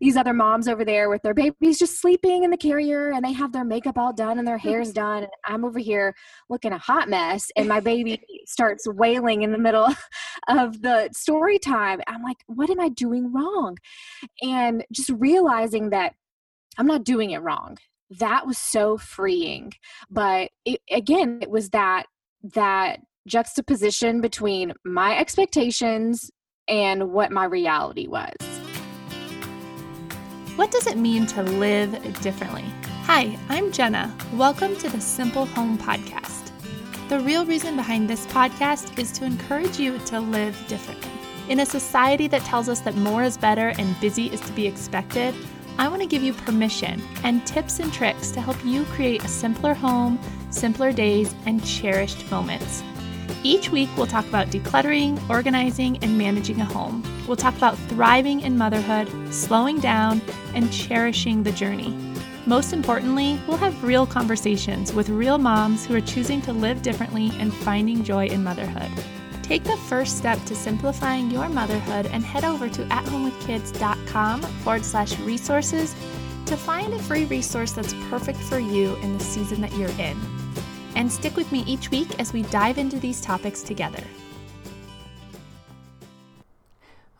these other moms over there with their babies just sleeping in the carrier and they have their makeup all done and their hair's done. And i'm over here looking a hot mess and my baby starts wailing in the middle of the story time. I'm like what am i doing wrong? And just realizing that i'm not doing it wrong. That was so freeing. But it, again it was that that juxtaposition between my expectations and what my reality was. What does it mean to live differently? Hi, I'm Jenna. Welcome to the Simple Home Podcast. The real reason behind this podcast is to encourage you to live differently. In a society that tells us that more is better and busy is to be expected, I want to give you permission and tips and tricks to help you create a simpler home, simpler days, and cherished moments. Each week, we'll talk about decluttering, organizing, and managing a home. We'll talk about thriving in motherhood, slowing down, and cherishing the journey. Most importantly, we'll have real conversations with real moms who are choosing to live differently and finding joy in motherhood. Take the first step to simplifying your motherhood and head over to athomewithkids.com forward slash resources to find a free resource that's perfect for you in the season that you're in and stick with me each week as we dive into these topics together.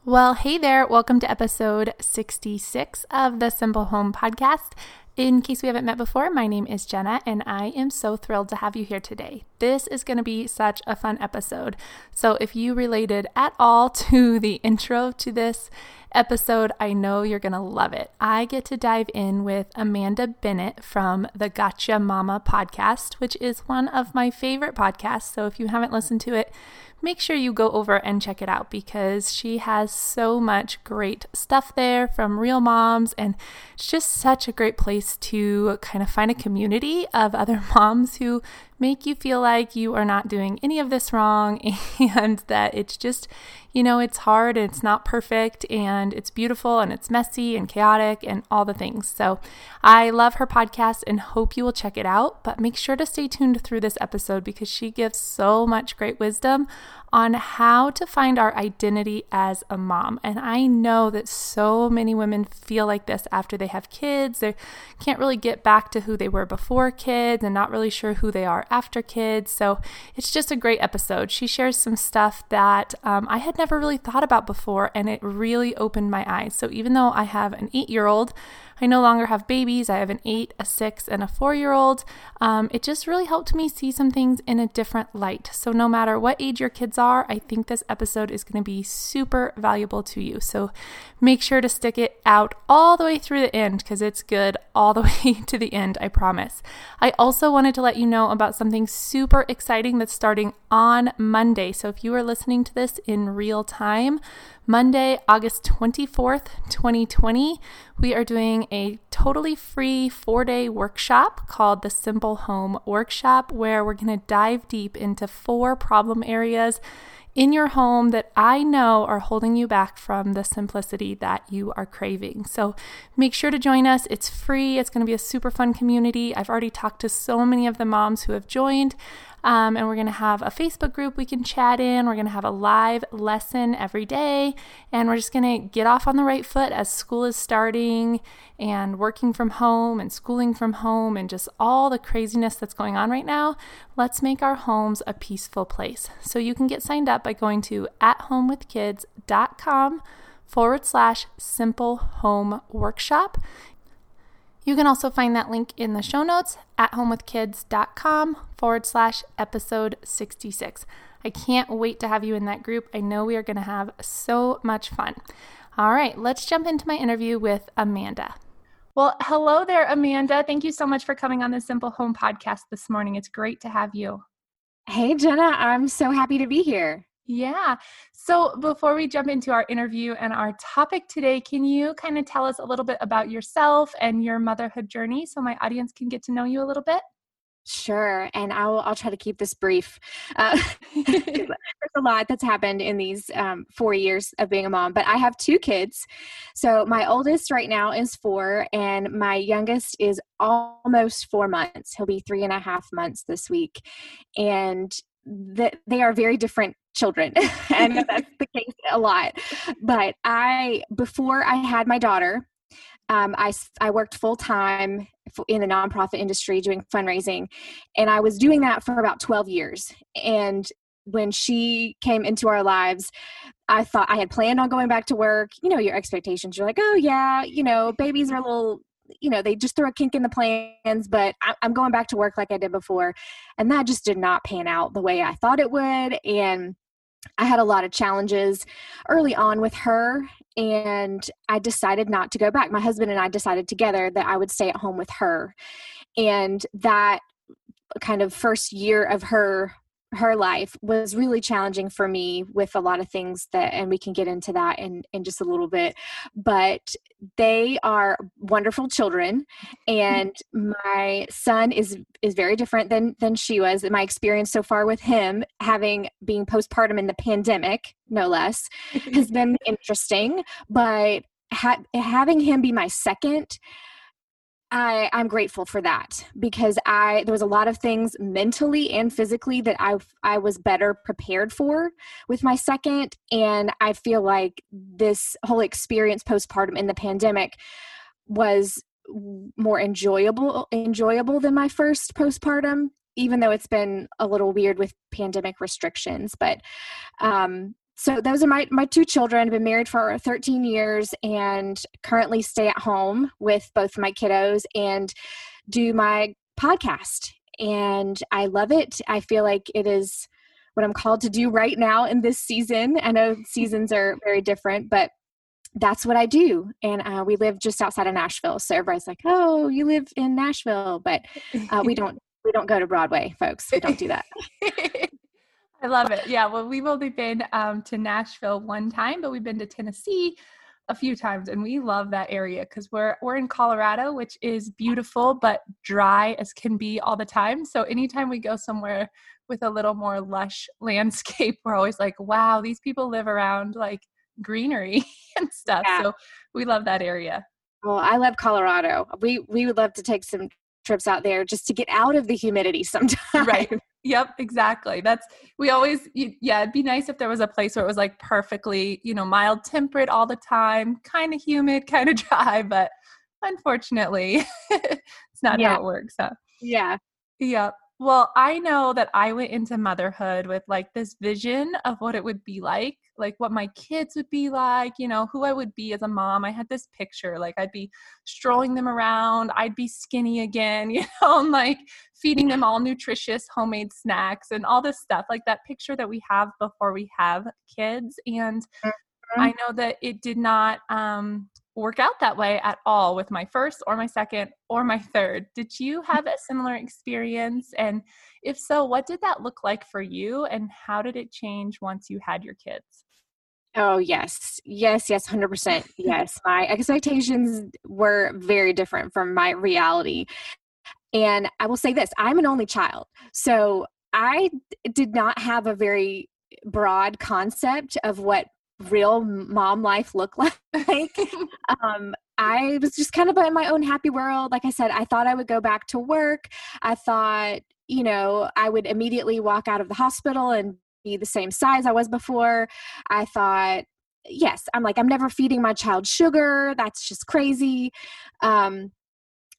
Well, hey there. Welcome to episode 66 of the Simple Home Podcast. In case we haven't met before, my name is Jenna, and I am so thrilled to have you here today. This is going to be such a fun episode. So, if you related at all to the intro to this episode, I know you're going to love it. I get to dive in with Amanda Bennett from the Gotcha Mama podcast, which is one of my favorite podcasts. So, if you haven't listened to it, make sure you go over and check it out because she has so much great stuff there from real moms. And it's just such a great place to kind of find a community of other moms who make you feel like you are not doing any of this wrong and that it's just, you know, it's hard and it's not perfect and it's beautiful and it's messy and chaotic and all the things. So I love her podcast and hope you will check it out. But make sure to stay tuned through this episode because she gives so much great wisdom on how to find our identity as a mom. And I know that so many women feel like this after they have kids. They can't really get back to who they were before kids and not really sure who they are after kids. So it's just a great episode. She shares some stuff that um, I had never really thought about before, and it really opened my eyes. So even though I have an eight year old, I no longer have babies. I have an eight, a six, and a four year old. Um, it just really helped me see some things in a different light. So, no matter what age your kids are, I think this episode is going to be super valuable to you. So, make sure to stick it out all the way through the end because it's good all the way to the end, I promise. I also wanted to let you know about something super exciting that's starting on Monday. So, if you are listening to this in real time, Monday, August 24th, 2020, we are doing a totally free four day workshop called the Simple Home Workshop, where we're going to dive deep into four problem areas in your home that I know are holding you back from the simplicity that you are craving. So make sure to join us. It's free, it's going to be a super fun community. I've already talked to so many of the moms who have joined. Um, and we're going to have a Facebook group we can chat in. We're going to have a live lesson every day. And we're just going to get off on the right foot as school is starting and working from home and schooling from home and just all the craziness that's going on right now. Let's make our homes a peaceful place. So you can get signed up by going to athomewithkids.com forward slash simple home workshop. You can also find that link in the show notes at homewithkids.com forward slash episode 66. I can't wait to have you in that group. I know we are going to have so much fun. All right, let's jump into my interview with Amanda. Well, hello there, Amanda. Thank you so much for coming on the Simple Home podcast this morning. It's great to have you. Hey, Jenna. I'm so happy to be here. Yeah. So before we jump into our interview and our topic today, can you kind of tell us a little bit about yourself and your motherhood journey so my audience can get to know you a little bit? Sure, and I'll I'll try to keep this brief. Uh, there's a lot that's happened in these um, four years of being a mom, but I have two kids. So my oldest right now is four, and my youngest is almost four months. He'll be three and a half months this week, and that they are very different children and that's the case a lot but i before i had my daughter um, I, I worked full time in the nonprofit industry doing fundraising, and I was doing that for about 12 years. And when she came into our lives, I thought I had planned on going back to work. You know, your expectations. You're like, oh, yeah, you know, babies are a little, you know, they just throw a kink in the plans, but I'm going back to work like I did before. And that just did not pan out the way I thought it would. And I had a lot of challenges early on with her, and I decided not to go back. My husband and I decided together that I would stay at home with her. And that kind of first year of her her life was really challenging for me with a lot of things that and we can get into that in in just a little bit but they are wonderful children and my son is is very different than than she was. My experience so far with him having being postpartum in the pandemic no less has been interesting but ha- having him be my second I, I'm grateful for that because I there was a lot of things mentally and physically that I I was better prepared for with my second, and I feel like this whole experience postpartum in the pandemic was more enjoyable enjoyable than my first postpartum even though it's been a little weird with pandemic restrictions but um so those are my my two children. I've been married for 13 years and currently stay at home with both my kiddos and do my podcast. And I love it. I feel like it is what I'm called to do right now in this season. I know seasons are very different, but that's what I do. And uh, we live just outside of Nashville. So everybody's like, "Oh, you live in Nashville," but uh, we don't. We don't go to Broadway, folks. We don't do that. I love it. Yeah. Well, we've only been um, to Nashville one time, but we've been to Tennessee a few times, and we love that area because we're we're in Colorado, which is beautiful but dry as can be all the time. So anytime we go somewhere with a little more lush landscape, we're always like, "Wow, these people live around like greenery and stuff." Yeah. So we love that area. Well, I love Colorado. We we would love to take some trips out there just to get out of the humidity sometimes. Right. Yep, exactly. That's we always yeah, it'd be nice if there was a place where it was like perfectly, you know, mild temperate all the time, kind of humid, kind of dry, but unfortunately, it's not yeah. how it works. Huh? Yeah. Yep. Well, I know that I went into motherhood with like this vision of what it would be like, like what my kids would be like, you know, who I would be as a mom. I had this picture, like I'd be strolling them around, I'd be skinny again, you know, and like feeding them all nutritious homemade snacks and all this stuff, like that picture that we have before we have kids. And mm-hmm. I know that it did not um work out that way at all with my first or my second or my third. Did you mm. have a similar experience? And if so, what did that look like for you? And how did it change once you had your kids? Oh, yes. Yes, yes, 100%. Yes. my expectations were very different from my reality. And I will say this I'm an only child. So I did not have a very broad concept of what real mom life look like. um, I was just kind of in my own happy world. Like I said, I thought I would go back to work. I thought, you know, I would immediately walk out of the hospital and be the same size I was before. I thought, yes, I'm like, I'm never feeding my child sugar. That's just crazy. Um,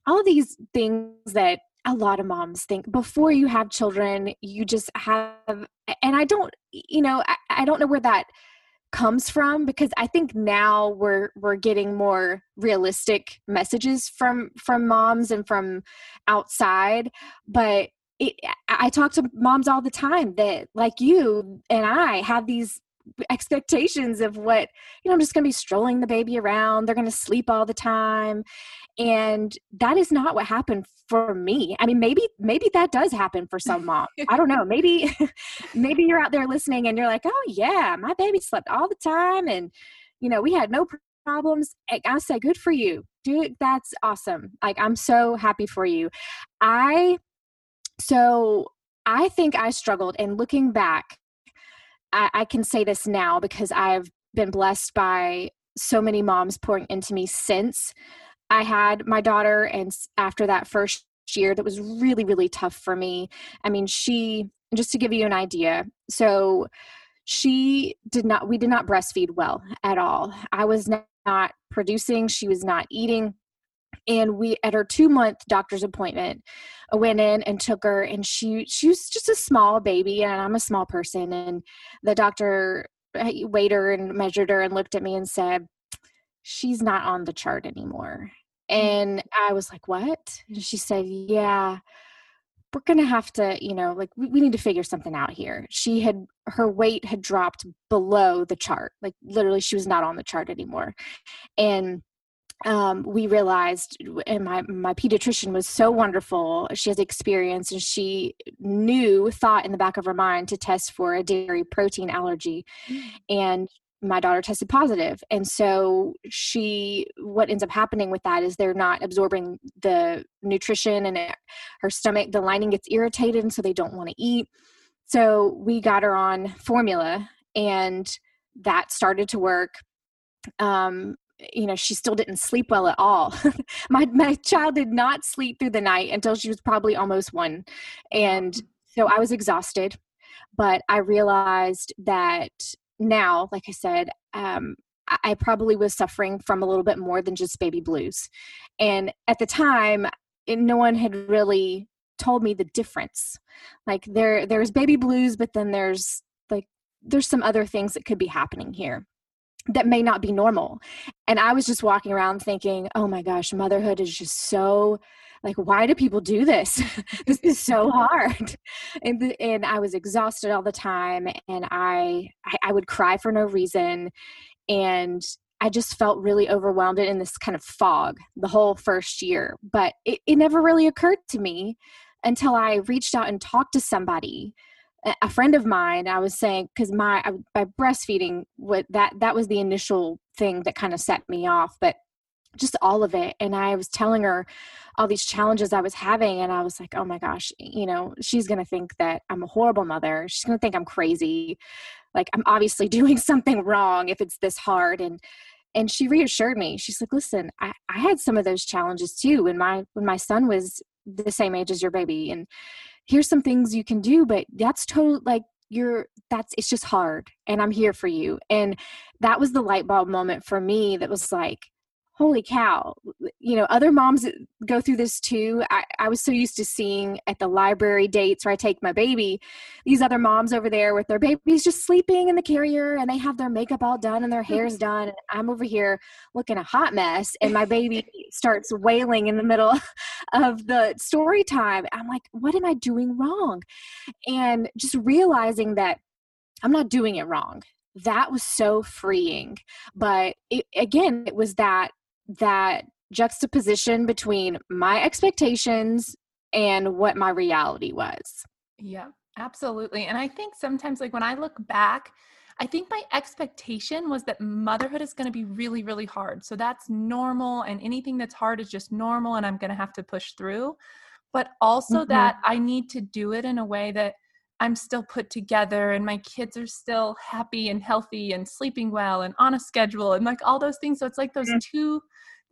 all of these things that a lot of moms think before you have children, you just have, and I don't, you know, I, I don't know where that comes from because i think now we're we're getting more realistic messages from from moms and from outside but it, i talk to moms all the time that like you and i have these expectations of what you know i'm just going to be strolling the baby around they're going to sleep all the time and that is not what happened for me. I mean maybe maybe that does happen for some mom i don't know. Maybe maybe you're out there listening and you're like oh yeah my baby slept all the time and you know we had no problems. I say good for you. Dude that's awesome. Like i'm so happy for you. I so i think i struggled and looking back. I, I can say this now because i've been blessed by so many moms pouring into me since I had my daughter, and after that first year, that was really, really tough for me. I mean, she, just to give you an idea, so she did not we did not breastfeed well at all i was not producing she was not eating and we at her two month doctor's appointment I went in and took her and she she was just a small baby and i'm a small person and the doctor eh, weighed her and measured her and looked at me and said she's not on the chart anymore mm. and i was like what and she said yeah we're going to have to, you know, like we, we need to figure something out here. She had, her weight had dropped below the chart. Like literally, she was not on the chart anymore. And um, we realized, and my my pediatrician was so wonderful. She has experience, and she knew, thought in the back of her mind to test for a dairy protein allergy, mm. and my daughter tested positive. And so she what ends up happening with that is they're not absorbing the nutrition and it, her stomach the lining gets irritated and so they don't want to eat. So we got her on formula and that started to work. Um you know she still didn't sleep well at all. My my child did not sleep through the night until she was probably almost one. And so i was exhausted but i realized that now, like I said, um, I probably was suffering from a little bit more than just baby blues. And at the time, it, no one had really told me the difference. Like there there's baby blues, but then there's like there's some other things that could be happening here that may not be normal. And I was just walking around thinking, "Oh my gosh, motherhood is just so like why do people do this? This is so hard. And, and i was exhausted all the time and I, I i would cry for no reason and i just felt really overwhelmed in this kind of fog the whole first year but it, it never really occurred to me until i reached out and talked to somebody a friend of mine i was saying because my by breastfeeding what that that was the initial thing that kind of set me off but just all of it and i was telling her all these challenges i was having and i was like oh my gosh you know she's to think that i'm a horrible mother. She's to think i'm crazy. Like i'm obviously doing something wrong if it's this hard. And and she reassured me. She's like listen i, I had some of those challenges too when my when my son was the same age as your baby and here's some things you can do but that's total like you're that's it's just hard and i'm here for you. And that was the light bulb moment for me that was like holy cow you know other moms go through this too I, I, was so used to seeing at the library dates where i take my baby these other moms over there with their babies just sleeping in the carrier and they have their makeup all done and their hair's done and i'm over here looking a hot mess and my baby starts wailing in the middle of the story time. I'm like what am i doing wrong? And just realizing that i'm not doing it wrong. That was so freeing but it, again it was that that juxtaposition between my expectations and what my reality was. Yeah, absolutely. And I think sometimes, like when I look back, I think my expectation was that motherhood is going to be really, really hard. So that's normal. And anything that's hard is just normal. And I'm going to have to push through. But also mm-hmm. that I need to do it in a way that I'm still put together and my kids are still happy and healthy and sleeping well and on a schedule and like all those things. So it's like those mm-hmm. two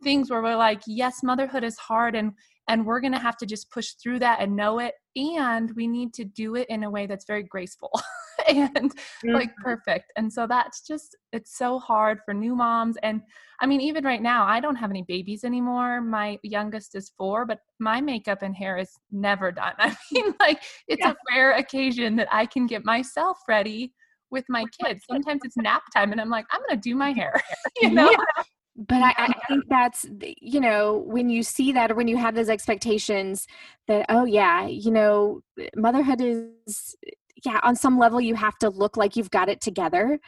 things where we're like, yes, motherhood is hard and and we're going to have to just push through that and know it and we need to do it in a way that's very graceful and mm-hmm. like perfect. And so that's just it's so hard for new moms and i mean even right now i don't have any babies anymore. My youngest is four but my makeup and hair is never done. I mean like it's yeah. a rare occasion that i can get myself ready with my kids. Sometimes it's nap time and i'm like i'm gonna do my hair you know? Yeah but I, I, think that's you know when you see that or when you have those expectations that oh yeah you know motherhood is yeah on some level you have to look like you've got it together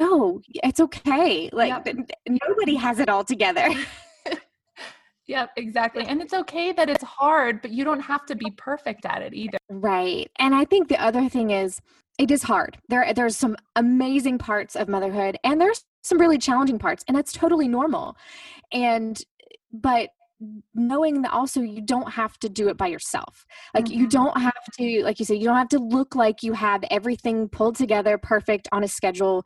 no it's okay like yep. nobody has it all together Yep, exactly. And it's okay that it's hard, but you don't have to be perfect at it either. Right. And I think the other thing is it is hard. There there's some amazing parts of motherhood and there's some really challenging parts and that's totally normal and but knowing that also you don't have to do it by yourself like mm-hmm. you don't have to like you said you don't have to look like you have everything pulled together perfect on a schedule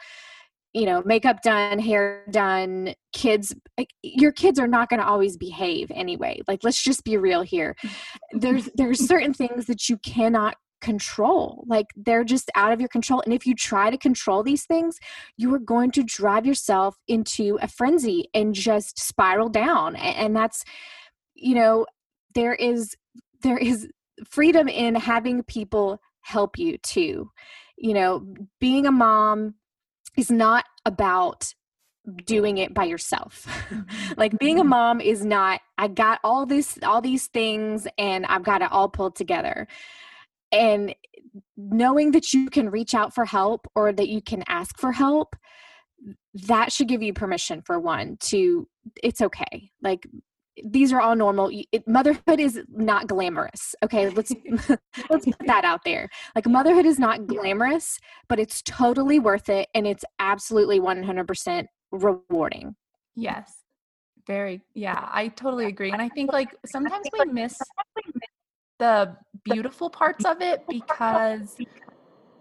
you know makeup done hair done kids like, your kids are not going to always behave anyway like let's just be real here there's there's certain things that you cannot control. Like they're just out of your control. And if you try to control these things, you are going to drive yourself into a frenzy and just spiral down. And that's, you know, there is there is freedom in having people help you too. You know, being a mom is not about doing it by yourself. Like being a mm-hmm. mom is not I got all this all these things and I've got it all pulled together and knowing that you can reach out for help or that you can ask for help that should give you permission for one to it's okay. Like these are all normal it, motherhood is not glamorous okay? Let's let's put that out there. Like motherhood is not glamorous but it's totally worth it and it's absolutely 100% rewarding. Yes. Very yeah i totally agree and i think like sometimes we miss the beautiful parts of it because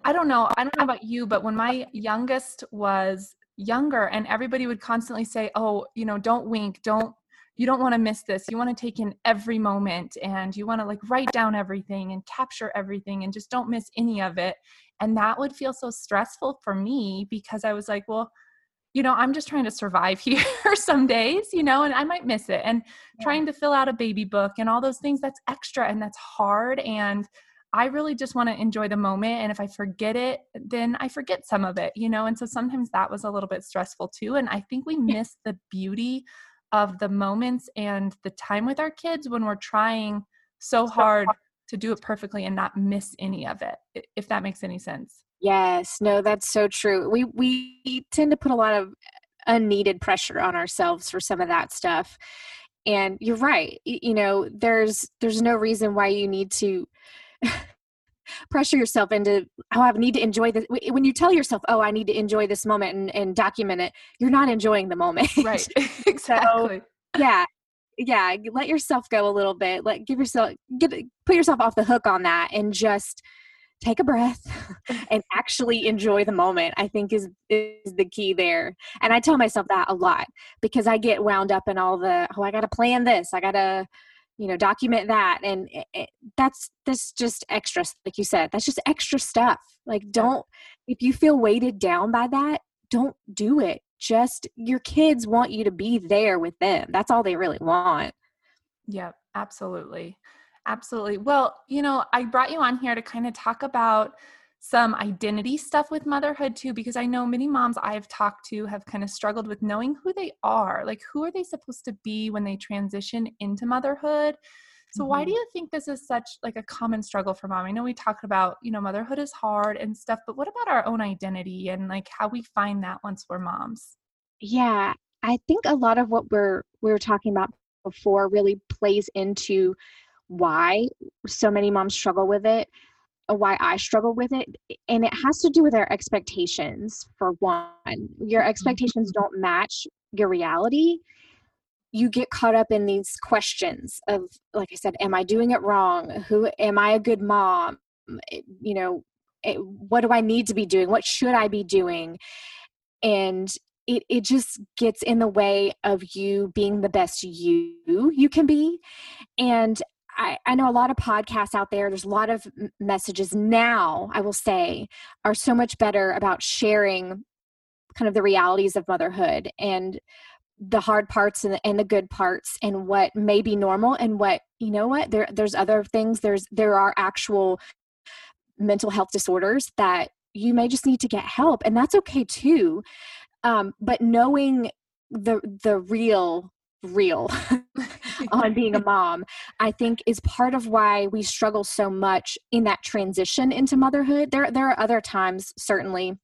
I don't know, I don't know about you, but when my youngest was younger and everybody would constantly say, "Oh, you know, don't wink, don't you don't want to miss this. You want to take in every moment and you want to like write down everything and capture everything and just don't miss any of it." And that would feel so stressful for me because I was like, "Well, you know, I'm just trying to survive here some days, you know, and I might miss it. And yeah. trying to fill out a baby book and all those things, that's extra and that's hard. And I really just want to enjoy the moment. And if I forget it, then I forget some of it, you know, and so sometimes that was a little bit stressful too. And I think we miss the beauty of the moments and the time with our kids when we're trying so hard to do it perfectly and not miss any of it, if that makes any sense. Yes, no, that's so true. We we tend to put a lot of unneeded pressure on ourselves for some of that stuff. And you're right. You know, there's there's no reason why you need to pressure yourself into oh i need to enjoy this when you tell yourself oh i need to enjoy this moment and, and document it you're not enjoying the moment right exactly so, yeah yeah let yourself go a little bit let give yourself get put yourself off the hook on that and just take a breath and actually enjoy the moment i think is is the key there. And i tell myself that a lot because i get wound up in all the oh i gotta plan this. I gotta you know document that. And it, it, that's that's just extra like you said that's just extra stuff. Like don't if you feel weighted down by that don't do it. Just your kids want you to be there with them. That's all they really want. Yep absolutely Absolutely. Well, you know, I brought you on here to kind of talk about some identity stuff with motherhood too, because I know many moms I've talked to have kind of struggled with knowing who they are. Like, who are they supposed to be when they transition into motherhood? So mm-hmm. why do mm-hmm. you think this is such like a common struggle for mom? I know we talked about, you know, motherhood is hard and stuff, but what about our own identity and like how we find that once we're moms? Yeah, I think a lot of what we're we are talking about before really plays into why so many moms struggle with it why I struggle with it. And it has to do with our expectations, for one. Your mm-hmm. expectations don't match your reality. You get caught up in these questions of, like I said, am I doing it wrong? Who am I a good mom? Eh, you know, eh, what do I need to be doing? What should I be doing? And it, it just gets in the way of you being the best you you can be and I, I know a lot of podcasts out there. There's a lot of messages now, I will say, are so much better about sharing kind of the realities of motherhood and the hard parts and the, and the good parts and what may be normal and what you know what there there's other things there's there are actual mental health disorders that you may just need to get help and that's okay too um, but knowing the the real real on being a mom, I think is part of why we struggle so much in that transition into motherhood. There, there are other times, certainly,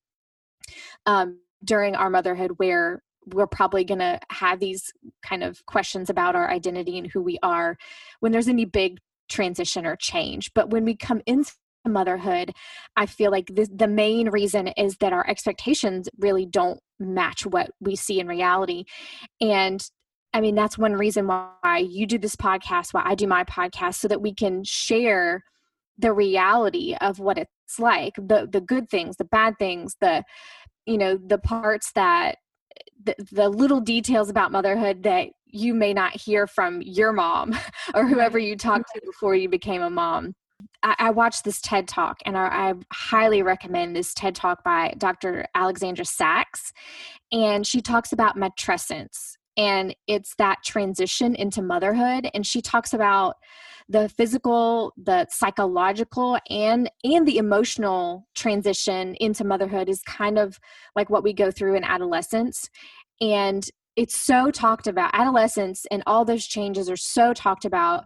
um, during our motherhood where we're probably going to have these kind of questions about our identity and who we are when there's any big transition or change. But when we come into motherhood, I feel like this, the main reason is that our expectations really don't match what we see in reality. And I mean, that's one reason why you do this podcast, why I do my podcast, so that we can share the reality of what it's like the the good things the bad things the you know the parts that the, the little details about motherhood that you may not hear from your mom or whoever you talked to before you became a mom I, I watched this TED talk, and I, I highly recommend this TED talk by Dr. Alexandra Sacks. and she talks about matrescence, and it's that transition into motherhood, and she talks about the physical the psychological and and the emotional transition into motherhood is kind of like what we go through in adolescence and it's so talked about adolescence and all those changes are so talked about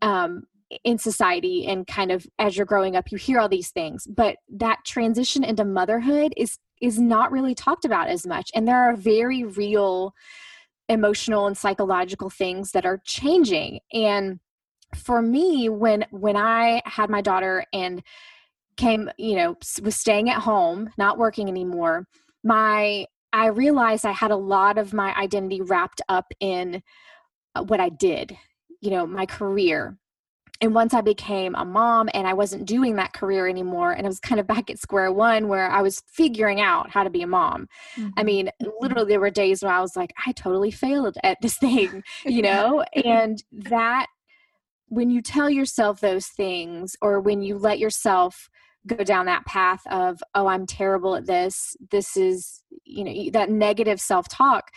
um, in society and kind of as you're growing up you hear all these things but that transition into motherhood is is not really talked about as much and there are very real emotional and psychological things that are changing. And for me when when i had my daughter and came you know was staying at home not working anymore my i realized i had a lot of my identity wrapped up in uh, what i did you know my career and once i became a mom and i wasn't doing that career anymore and i was kind of back at square one where i was figuring out how to be a mom. Mm-hmm. i mean literally there were days where i was like i totally failed at this thing you know? And that when you tell yourself those things or when you let yourself go down that path of oh i'm terrible at this. This is you know that negative self-talk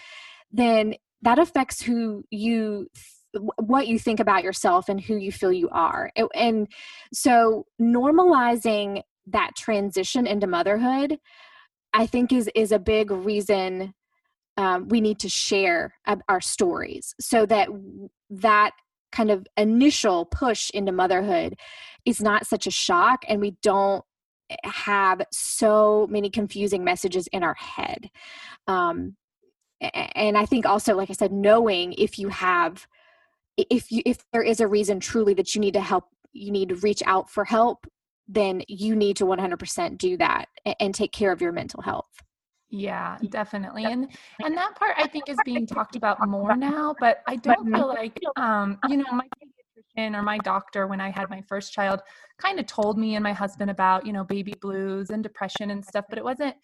then that affects who you what you think about yourself and who you feel you are. And so normalizing that transition into motherhood i think is is a big reason um, we need to share our stories so that that kind of initial push into motherhood is not such a shock and we don't have so many confusing messages in our head. Um, and i think also like i said knowing if you have if you if there is a reason truly that you need to help you need to reach out for help then you need to 100% do that and take care of your mental health yeah, definitely. And and that part I think is being talked about more now, but I don't feel like um, you know, my pediatrician or my doctor when I had my first child kind of told me and my husband about, you know, baby blues and depression and stuff, but it wasn't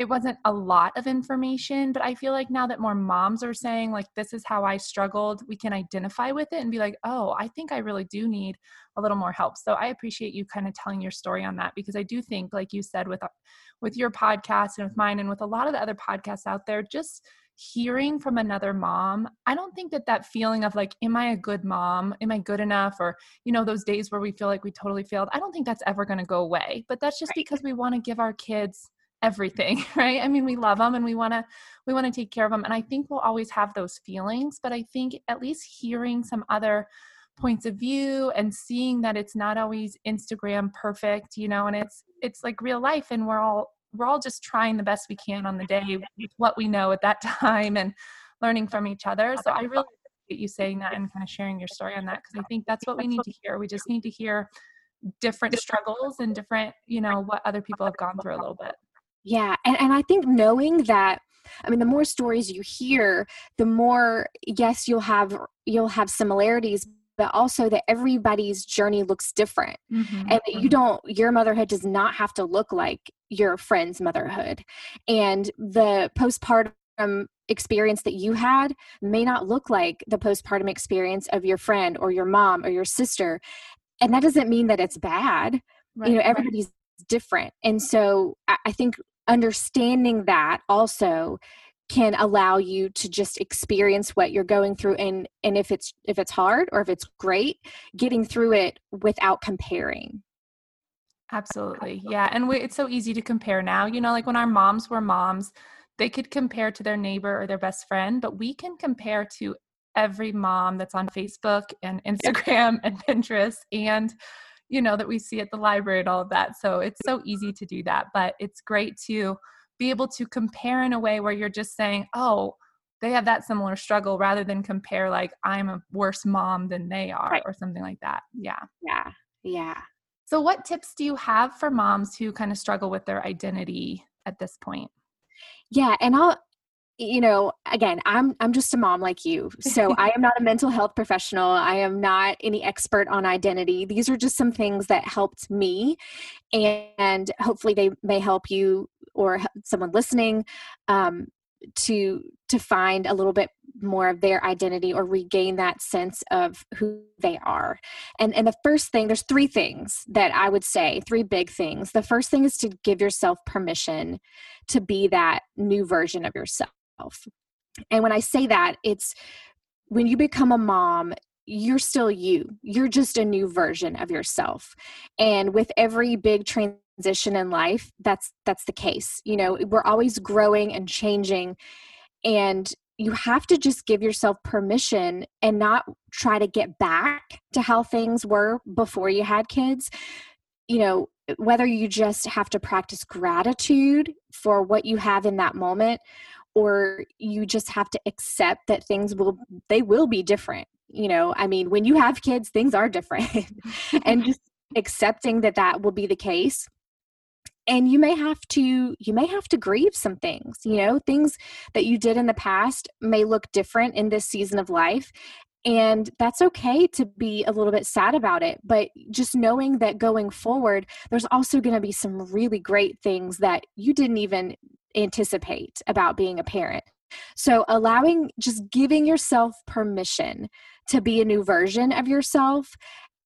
it wasn't a lot of information, but I feel like now that more moms are saying like this is how I struggled, we can identify with it and be like, "Oh, I think I really do need a little more help." So I appreciate you kind of telling your story on that because I do think like you said with uh, with your podcast and with mine and with a lot of the other podcasts out there, just hearing from another mom, I don't think that that feeling of like, am I a good mom? Am I good enough? Or, you know, those days where we feel like we totally failed, I don't think that's ever going to go away. But that's just right. because we want to give our kids everything right? I mean we love them and we want to we want to take care of them and i think we'll always have those feelings but i think at least hearing some other points of view and seeing that it's not always instagram perfect you know and it's it's like real life and we're all we're all just trying the best we can on the day with what we know at that time and learning from each other so i really appreciate you saying that and kind of sharing your story on that because i think that's what we need to hear. We just need to hear different struggles and different you know what other people have gone through a little bit yeah and, and i think knowing that I mean, the more stories you hear, the more yes, you'll have you'll have similarities, but also that everybody's journey looks different mm-hmm. and that you mm-hmm. don't your motherhood does not have to look like your friend's motherhood and the postpartum experience that you had may not look like the postpartum experience of your friend or your mom or your sister and that doesn't mean that it's bad right, you know everybody's. Different. And so i think understanding that also can allow you to just experience what you're going through and and if it's if it's hard or if it's great getting through it without comparing. Absolutely. Yeah and we, it's so easy to compare now you know like when our moms were moms they could compare to their neighbor or their best friend but we can compare to every mom that's on facebook and instagram and pinterest and you know that we see at the library and all of that so it's so easy to do that but it's great to be able to compare in a way where you're just saying, oh, they have that similar struggle rather than compare like I'm a worse mom than they are right. or something like that. Yeah. Yeah. Yeah. So what tips do you have for moms who kind of struggle with their identity at this point? Yeah, and I'll you know again i'm i'm just a mom like you so i am not a mental health professional i am not any expert on identity these are just some things that helped me and hopefully they may help you or someone listening um, to to find a little bit more of their identity or regain that sense of who they are. And and the first thing there's three things that I would say, three big things. The first thing is to give yourself permission to be that new version of yourself. And when I say that, it's when you become a mom, you're still you. You're just a new version of yourself. And with every big transition in life, that's that's the case. You know, we're always growing and changing and you have to just give yourself permission and not try to get back to how things were before you had kids. You know, whether you just have to practice gratitude for what you have in that moment or you just have to accept that things will they will be different you know? I mean when you have kids things are different. And just accepting that that will be the case. And you may have to you may have to grieve some things you know? Things that you did in the past may look different in this season of life and that's okay to be a little bit sad about it but just knowing that going forward there's also going to be some really great things that you didn't even anticipate about being a parent so allowing just giving yourself permission to be a new version of yourself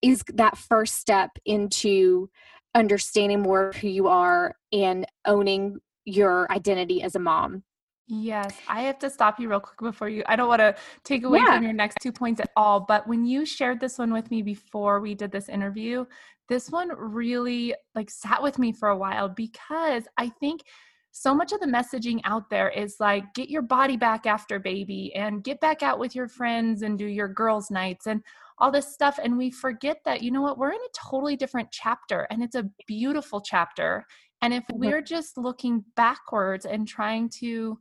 is that first step into understanding more who you are and owning your identity as a mom. Yes, I have to stop you real quick before you. I don't want to take away yeah. from your next two points at all, but when you shared this one with me before we did this interview, this one really like sat with me for a while because I think so much of the messaging out there is like get your body back after baby and get back out with your friends and do your girls nights and all this stuff and we forget that you know what we're in a totally different chapter and it's a beautiful chapter and if mm-hmm. we're just looking backwards and trying to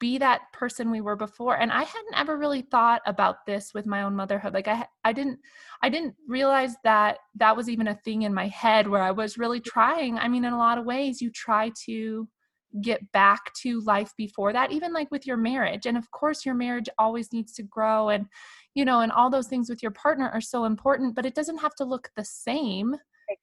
be that person we were before and i hadn't ever really thought about this with my own motherhood like i i didn't i didn't realize that that was even a thing in my head where i was really trying i mean in a lot of ways you try to get back to life before that even like with your marriage and of course your marriage always needs to grow and you know, and all those things with your partner are so important, but it doesn't have to look the same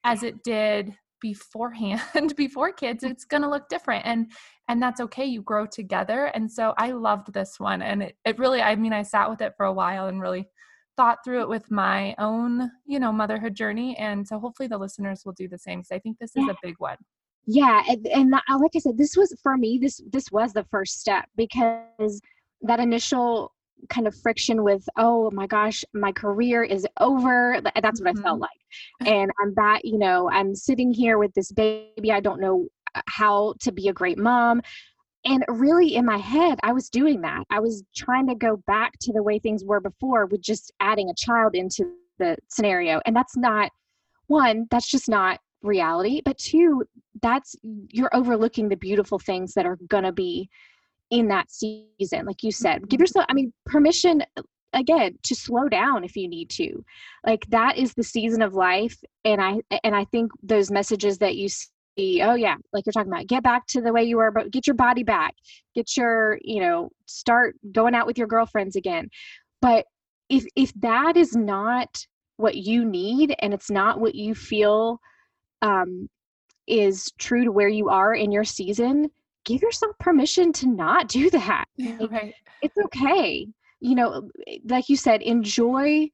as it did beforehand before kids it's going to look different and and that's okay you grow together and so i loved this one and it, it really i mean i sat with it for a while and really thought through it with my own you know motherhood journey and so hopefully the listeners will do the same because i think this is a big one yeah and, and like i said this was for me this this was the first step because that initial kind of friction with oh my gosh my career is over that's what mm-hmm. i felt mm-hmm. like and i'm that you know i'm sitting here with this baby i don't know uh, how to be a great mom and really in my head i was doing that i was trying to go back to the way things were before with just adding a child into the scenario and that's not one that's just not reality but two that's you're overlooking the beautiful things that are going to be in that season like you said. Give mm-hmm. yourself i mean permission again to slow down if you need to. Like that is the season of life and i and i think those messages that you see oh yeah like you're talking about get back to the way you were but get your body back. Get your you know start going out with your girlfriends again. But if if that is not what you need and it's not what you feel um is true to where you are in your season give yourself permission to not do that. right. It's okay. You know, like you said, enjoy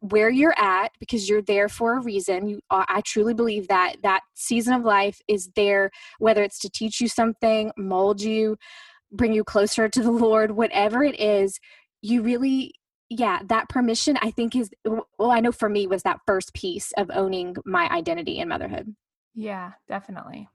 where you're at because you're there for a reason you i truly believe that that season of life is there whether it's to teach you something mold you bring you closer to the lord whatever it is you really yeah that permission i think is well i know for me was that first piece of owning my identity in motherhood yeah definitely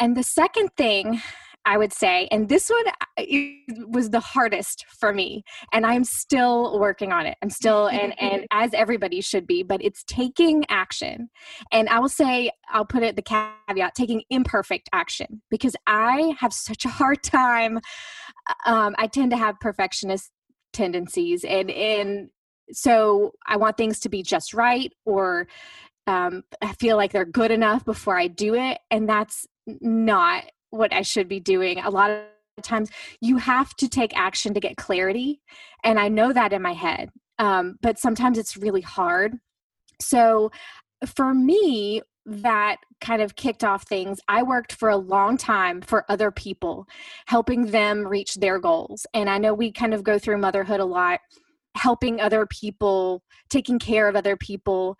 and the second thing I would say, and this one uh, was the hardest for me, and I'm still working on it. I'm still, and and as everybody should be, but it's taking action. And I will say, I'll put it the caveat: taking imperfect action, because I have such a hard time. Uh, um, I tend to have perfectionist tendencies, and and so I want things to be just right, or um, I feel like they're good enough before I do it, and that's not what I should be doing. A lot of times you have to take action to get clarity. And I know that in my head. Um, but sometimes it's really hard. So for me, that kind of kicked off things. I worked for a long time for other people, helping them reach their goals. And I know we kind of go through motherhood a lot, helping other people, taking care of other people.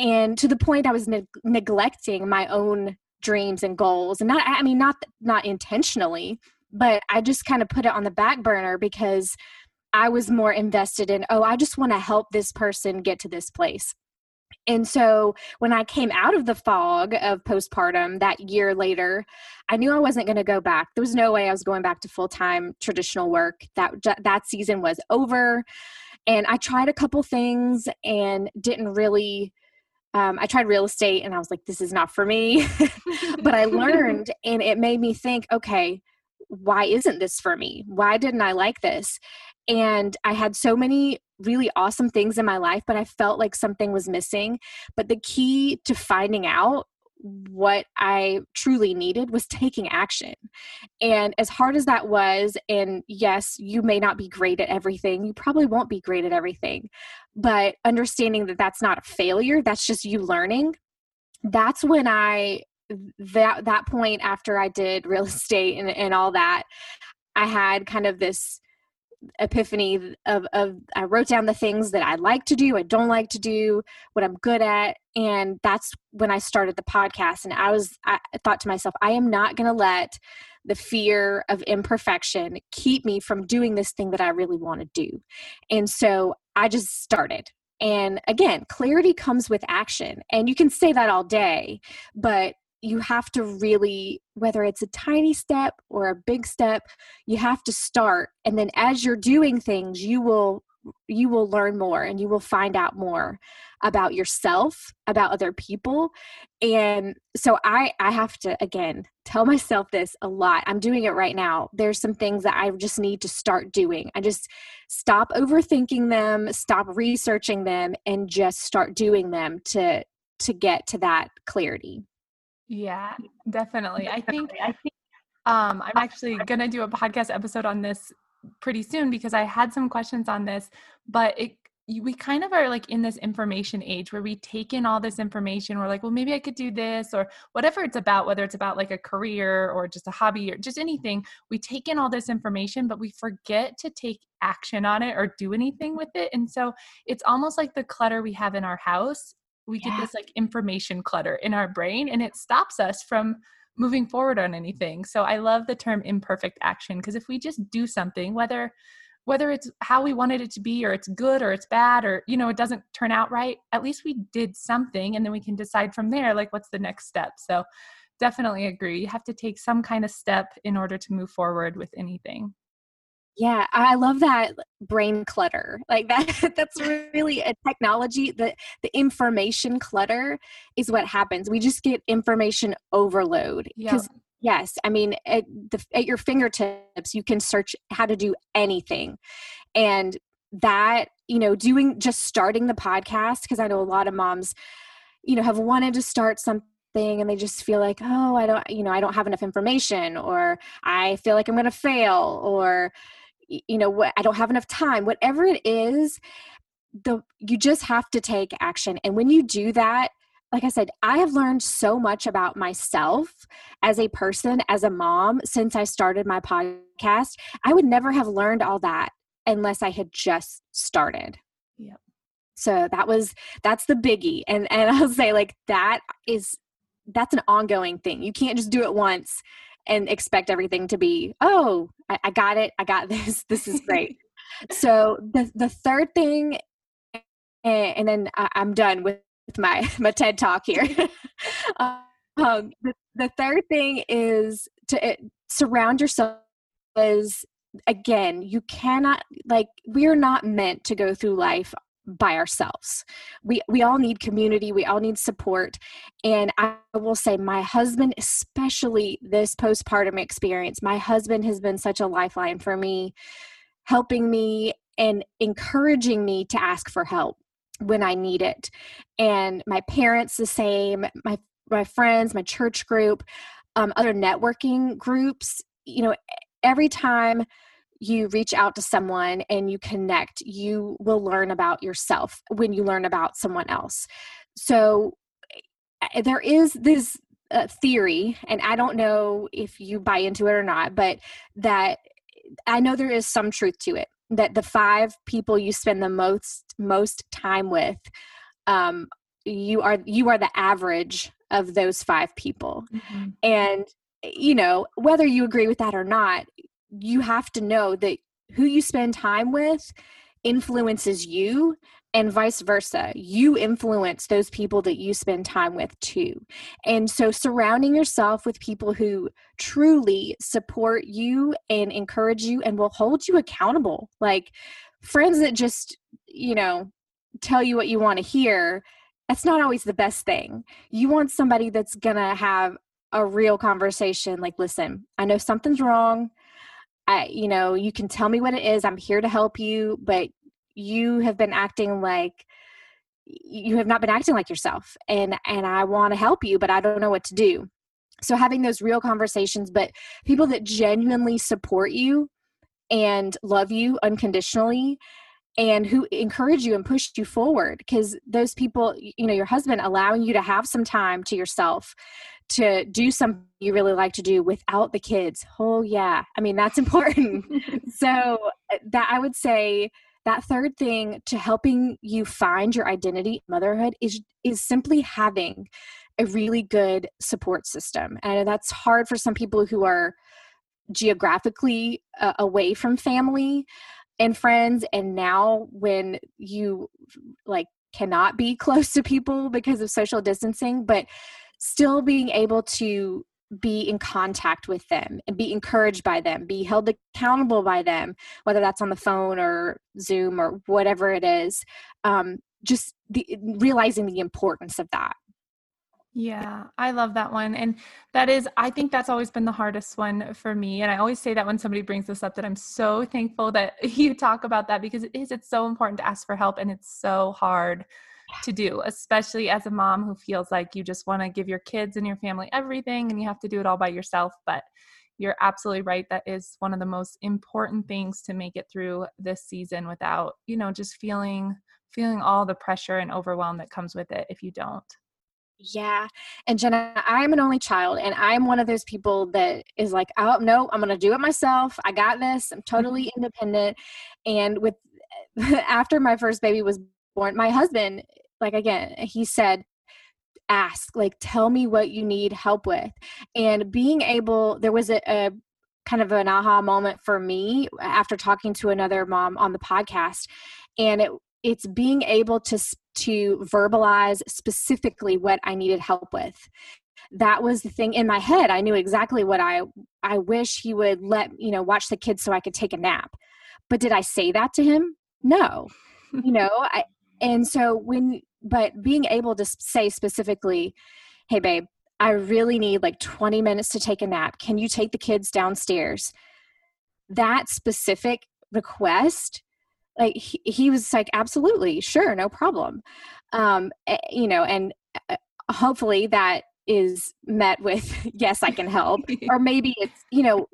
And to the point I was ne- neglecting my own dreams and goals. And not, I mean, not, not intentionally, but I just kind of put it on the back burner because I was more invested in, oh, I just want to help this person get to this place. And so when I came out of the fog of postpartum that year later, I knew I wasn't going to go back. There was no way I was going back to full-time traditional work. That that season was over. And I tried a couple things and didn't really um, I tried real estate and I was like, this is not for me. but I learned and it made me think, okay, why isn't this for me? Why didn't I like this? And I had so many really awesome things in my life, but I felt like something was missing. But the key to finding out what I truly needed was taking action. And as hard as that was, and yes, you may not be great at everything, you probably won't be great at everything, but understanding that that's not a failure, that's just you learning. That's when I that that point after I did real estate and, and all that, I had kind of this epiphany of, of I wrote down the things that I like to do, I don't like to do, what I'm good at. And that's when I started the podcast. And I was, I thought to myself, I am not going to let the fear of imperfection keep me from doing this thing that I really want to do. And so I just started. And again, clarity comes with action. And you can say that all day, but you have to really whether it's a tiny step or a big step you have to start. And then as you're doing things you will you will learn more and you will find out more about yourself about other people. And so i i have to again tell myself this a lot. I'm doing it right now. There's some things that i just need to start doing. I just stop overthinking them stop researching them and just start doing them to to get to that clarity yeah, definitely. I think I think um, I'm actually gonna do a podcast episode on this pretty soon because I had some questions on this, but it we kind of are like in this information age where we take in all this information. We're like, well, maybe I could do this or whatever it's about, whether it's about like a career or just a hobby or just anything. We take in all this information, but we forget to take action on it or do anything with it. And so it's almost like the clutter we have in our house we yeah. get this like information clutter in our brain and it stops us from moving forward on anything. So i love the term imperfect action because if we just do something whether whether it's how we wanted it to be or it's good or it's bad or you know it doesn't turn out right at least we did something and then we can decide from there like what's the next step. So definitely agree. You have to take some kind of step in order to move forward with anything yeah, I love that brain clutter. Like that that's really a technology the the information clutter is what happens. We just get information overload because yeah. yes, I mean at the at your fingertips you can search how to do anything. And that, you know, doing just starting the podcast because I know a lot of moms you know have wanted to start something and they just feel like oh i don't you know i don't have enough information or i feel like i'm going to fail or you know what i don't have enough time whatever it is the you just have to take action. And when you do that like i said i have learned so much about myself as a person as a mom since i started my podcast. I would never have learned all that unless i had just started. Yep. So that was that's the biggie. And and i'll say like that is that's an ongoing thing. You can't just do it once and expect everything to be, oh, I, I got it, I got this, this is great. so the the third thing, and, and then I, am done with my my TED talk here. um, the, the third thing is to uh, surround yourself as again you cannot like we're not meant to go through life by ourselves. We we all need community, we all need support. And I will say my husband especially this postpartum experience. My husband has been such a lifeline for me, helping me and encouraging me to ask for help when I need it. And my parents the same, my my friends, my church group, um, other networking groups, you know, every time you reach out to someone and you connect, you will learn about yourself when you learn about someone else. So there is this uh, theory, and I don't know if you buy into it or not, but that I know there is some truth to it that the five people you spend the most most time with um, you are you are the average of those five people mm-hmm. and you know whether you agree with that or not you have to know that who you spend time with influences you and vice versa. You influence those people that you spend time with too. And so surrounding yourself with people who truly support you and encourage you and will hold you accountable. Like friends that just, you know, tell you what you want to hear, that's not always the best thing. You want somebody that's going to have a real conversation like, listen, I know something's wrong. I, you know, you can tell me what it is. I'm here to help you, but you have been acting like you have not been acting like yourself and and I want to help you but I don't know what to do. So having those real conversations but people that genuinely support you and love you unconditionally and who encourage you and push you forward because those people you know your husband allowing you to have some time to yourself to do something you really like to do without the kids. Oh yeah. I mean that's important. So uh, that i would say that third thing to helping you find your identity motherhood is is simply having a really good support system. And that's hard for some people who are geographically uh, away from family and friends. And now when you like cannot be close to people because of social distancing but still being able to be in contact with them and be encouraged by them, be held accountable by them, whether that's on the phone or Zoom or whatever it is. Um, just the, realizing the importance of that. Yeah, I love that one. And that is, I think that's always been the hardest one for me. And I always say that when somebody brings this up, that I'm so thankful that you talk about that because it is, it's so important to ask for help and it's so hard to do, especially as a mom who feels like you just want to give your kids and your family everything and you have to do it all by yourself. But you're absolutely right. That is one of the most important things to make it through this season without, you know, just feeling feeling all the pressure and overwhelm that comes with it if you don't. Yeah. And Jenna, I'm an only child, and I'm one of those people that is like, oh, no, I'm going to do it myself. I got this. I'm totally mm-hmm. independent. And with after my first baby was born, my husband like again he said ask like tell me what you need help with and being able there was a, a kind of an aha moment for me after talking to another mom on the podcast and it it's being able to to verbalize specifically what I needed help with. That was the thing in my head. I knew exactly what I I wish he would let, you know, watch the kids so I could take a nap. But did I say that to him? No. you know, I and so when but being able to say specifically, hey, babe, I really need like 20 minutes to take a nap. Can you take the kids downstairs? That specific request, like he, he was like, absolutely, sure, no problem. Um, eh, you know, and uh, hopefully that is met with, yes, I can help. or maybe it's, you know,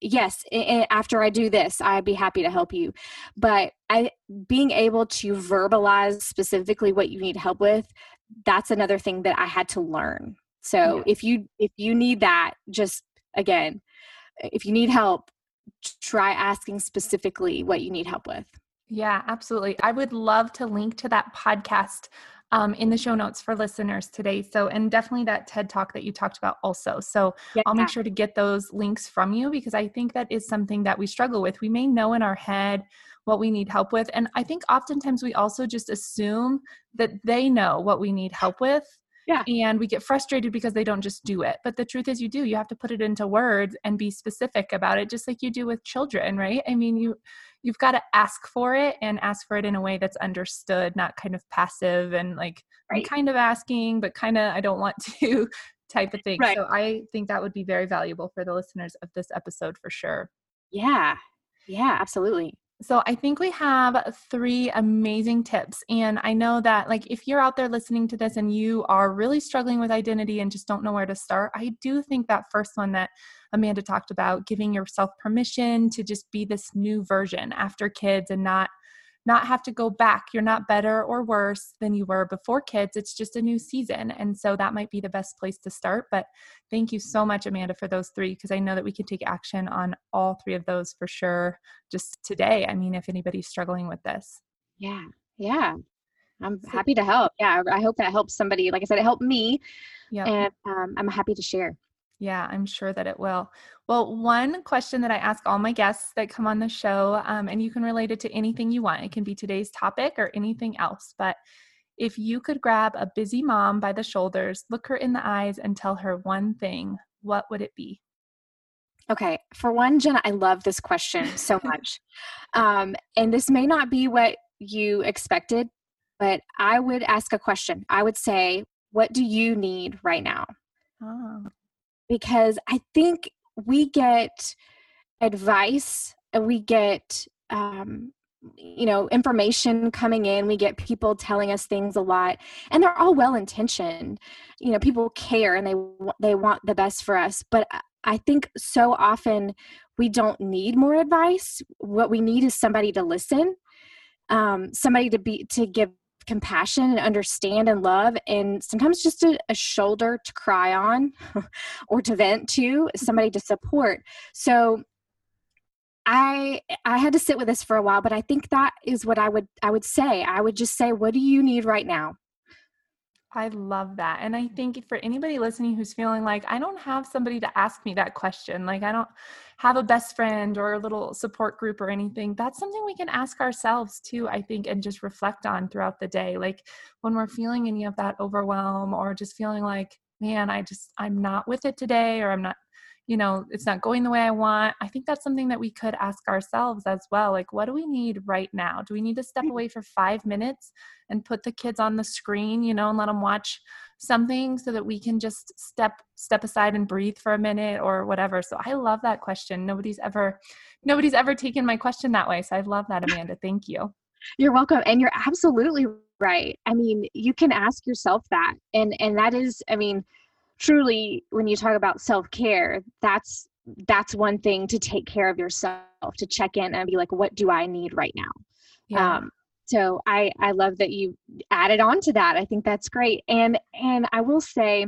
yes after i do this i'd be happy to help you. But i being able to verbalize specifically what you need help with that's another thing that i had to learn. So yeah. if you if you need that just again if you need help try asking specifically what you need help with. Yeah absolutely. I would love to link to that podcast um, in the show notes for listeners today. So, and definitely that TED talk that you talked about also. So, yeah. I'll make sure to get those links from you because I think that is something that we struggle with. We may know in our head what we need help with. And I think oftentimes we also just assume that they know what we need help with. Yeah. And we get frustrated because they don't just do it. But the truth is you do. You have to put it into words and be specific about it just like you do with children, right? I mean, you you've got to ask for it and ask for it in a way that's understood, not kind of passive and like right. I'm kind of asking, but kind of I don't want to type of thing. Right. So I think that would be very valuable for the listeners of this episode for sure. Yeah. Yeah, absolutely. So I think we have three amazing tips. And I know that like if you're out there listening to this and you are really struggling with identity and just don't know where to start, I do think that first one that Amanda talked about, giving yourself permission to just be this new version after kids and not not have to go back. You're not better or worse than you were before kids. It's just a new season. And so that might be the best place to start. But thank you so much, Amanda, for those three, because I know that we can take action on all three of those for sure just today. I mean, if anybody's struggling with this. Yeah. Yeah. I'm happy to help. Yeah. I hope that helps somebody. Like I said, it helped me. Yeah. And um, I'm happy to share. Yeah, I'm sure that it will. Well, one question that I ask all my guests that come on the show, um, and you can relate it to anything you want. It can be today's topic or anything else. But if you could grab a busy mom by the shoulders, look her in the eyes, and tell her one thing, what would it be? Okay, for one, Jenna, I love this question so much. um, and this may not be what you expected, but I would ask a question. I would say, What do you need right now? Oh because I think we get advice and we get um, you know information coming in we get people telling us things a lot and they're all well intentioned you know people care and they they want the best for us but i think so often we don't need more advice. What we need is somebody to listen um, somebody to be to give compassion and understand and love and sometimes just a, a shoulder to cry on or to vent to somebody to support. So i i had to sit with this for a while but i think that is what i would i would say. I would just say what do you need right now I love that. And I mm-hmm. think for anybody listening who's feeling like, I don't have somebody to ask me that question, like I don't have a best friend or a little support group or anything, that's something we can ask ourselves too, I think, and just reflect on throughout the day. Like when we're feeling any of that overwhelm or just feeling like, man, I just, I'm not with it today or I'm not you know it's not going the way i want. I think that's something that we could ask ourselves as well like what do we need right now? Do we need to step mm. away for five minutes and put the kids on the screen you know and let them watch something so that we can just step step aside and breathe for a minute or whatever? So i love that question. Nobody's ever nobody's ever taken my question that way so i love that amanda. Thank you. You're welcome and you're absolutely right. I mean you can ask yourself that and and that is i mean truly when you talk about self-care that's that's one thing to take care of yourself to check in and be like what do i need right now yeah. um so i i love that you added on to that i think that's great and and i will say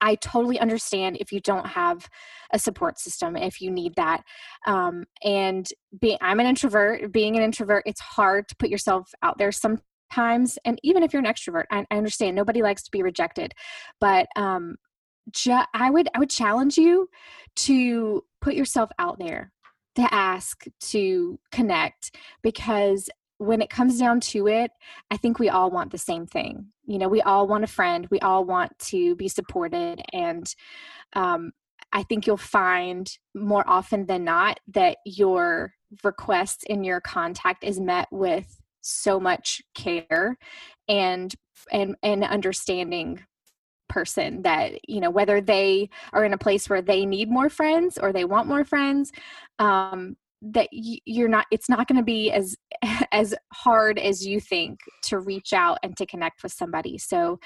I totally understand if you don't have a support system, if you need that. Um, and being, I'm an introvert. Being an introvert, it's hard to put yourself out there. Some times and even if you're an extrovert I, I understand nobody likes to be rejected but um ju- i would i would challenge you to put yourself out there to ask to connect because when it comes down to it i think we all want the same thing. You know we all want a friend we all want to be supported and um, i think you'll find more often than not that your request in your contact is met with so much care and and and understanding person that you know whether they are in a place where they need more friends or they want more friends um that you're not it's not going to be as as hard as you think to reach out and to connect with somebody. So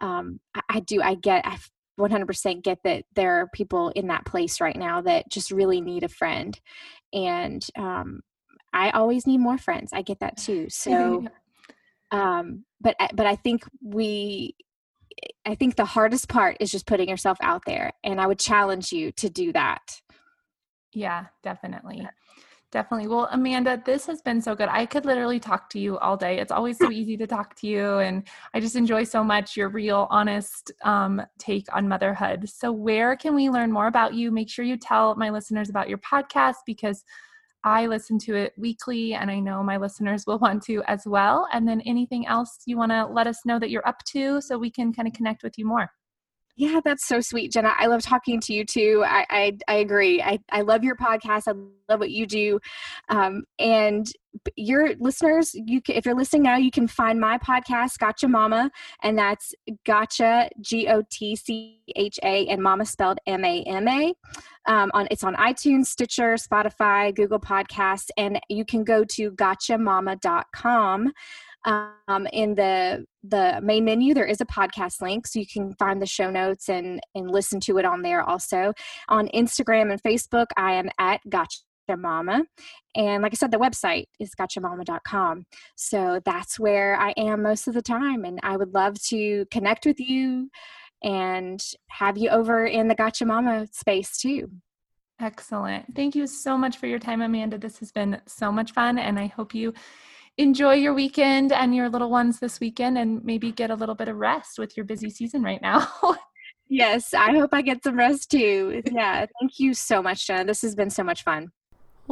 um i, I do i get i 100% get that there are people in that place right now that just really need a friend. And um I always need more friends. I get that too. So, um, but but I think we, I think the hardest part is just putting yourself out there, and I would challenge you to do that. Yeah, definitely. Definitely. Well, Amanda, this has been so good. I could literally talk to you all day. It's always so easy to talk to you. And I just enjoy so much your real, honest um, take on motherhood. So, where can we learn more about you? Make sure you tell my listeners about your podcast because I listen to it weekly, and I know my listeners will want to as well. And then anything else you want to let us know that you're up to so we can kind of connect with you more? Yeah, that's so sweet, Jenna. I love talking to you too. I I, I agree. I, I love your podcast. I love what you do. Um, and your listeners, you can, if you're listening now, you can find my podcast, Gotcha Mama, and that's Gotcha G O T C H A and Mama spelled M A M A. Um, on it's on iTunes, Stitcher, Spotify, Google Podcasts, and you can go to gotchamama.com um, in the the main menu there is a podcast link so you can find the show notes and and listen to it on there also on instagram and facebook i am at gotcha Mama. And like I said, the website is gotchamama.com. So that's where I am most of the time. And I would love to connect with you and have you over in the Gotcha Mama space too. Excellent. Thank you so much for your time, Amanda. This has been so much fun, and I hope you enjoy your weekend and your little ones this weekend and maybe get a little bit of rest with your busy season right now. yes, I hope I get some rest too. Yeah, thank you so much, Jenna. This has been so much fun.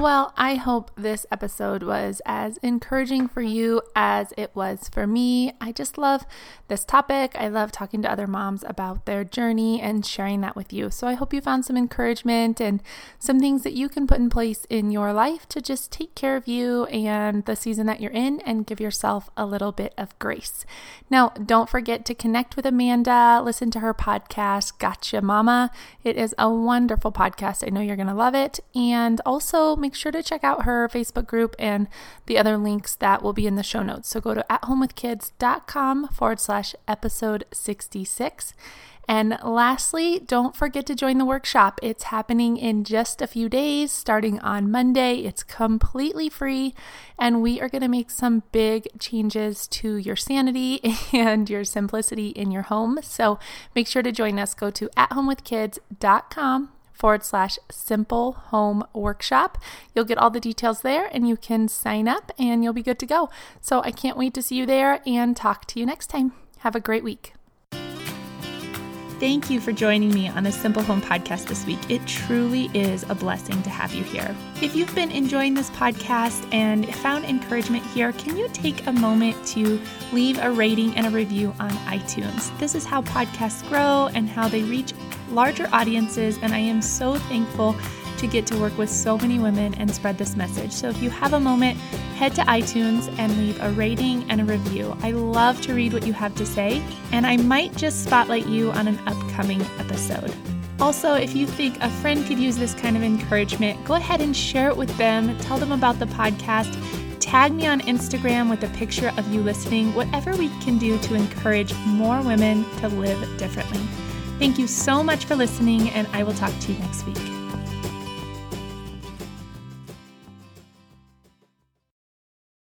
Well, I hope this episode was as encouraging for you as it was for me. I just love this topic. I love talking to other moms about their journey and sharing that with you. So I hope you found some encouragement and some things that you can put in place in your life to just take care of you and the season that you're in and give yourself a little bit of grace. Now, don't forget to connect with Amanda, listen to her podcast, Gotcha Mama. It is a wonderful podcast. I know you're going to love it. And also, make sure to check out her Facebook group and the other links that will be in the show notes. So go to athomewithkids.com forward slash episode 66. And lastly, don't forget to join the workshop. It's happening in just a few days, starting on Monday. It's completely free, and we are going to make some big changes to your sanity and your simplicity in your home. So make sure to join us. Go to athomewithkids.com forward slash simple home workshop. You'll get all the details there and you can sign up and you'll be good to go. So I can't wait to see you there and talk to you next time. Have a great week. Thank you for joining me on the Simple Home podcast this week. It truly is a blessing to have you here. If you've been enjoying this podcast and found encouragement here, can you take a moment to leave a rating and a review on iTunes? This is how podcasts grow and how they reach larger audiences, and I am so thankful to get to work with so many women and spread this message. So if you have a moment, head to iTunes and leave a rating and a review. I love to read what you have to say, and I might just spotlight you on an upcoming episode. Also, if you think a friend could use this kind of encouragement, go ahead and share it with them. Tell them about the podcast. Tag me on Instagram with a picture of you listening, whatever we can do to encourage more women to live differently. Thank you so much for listening, and I will talk to you next week.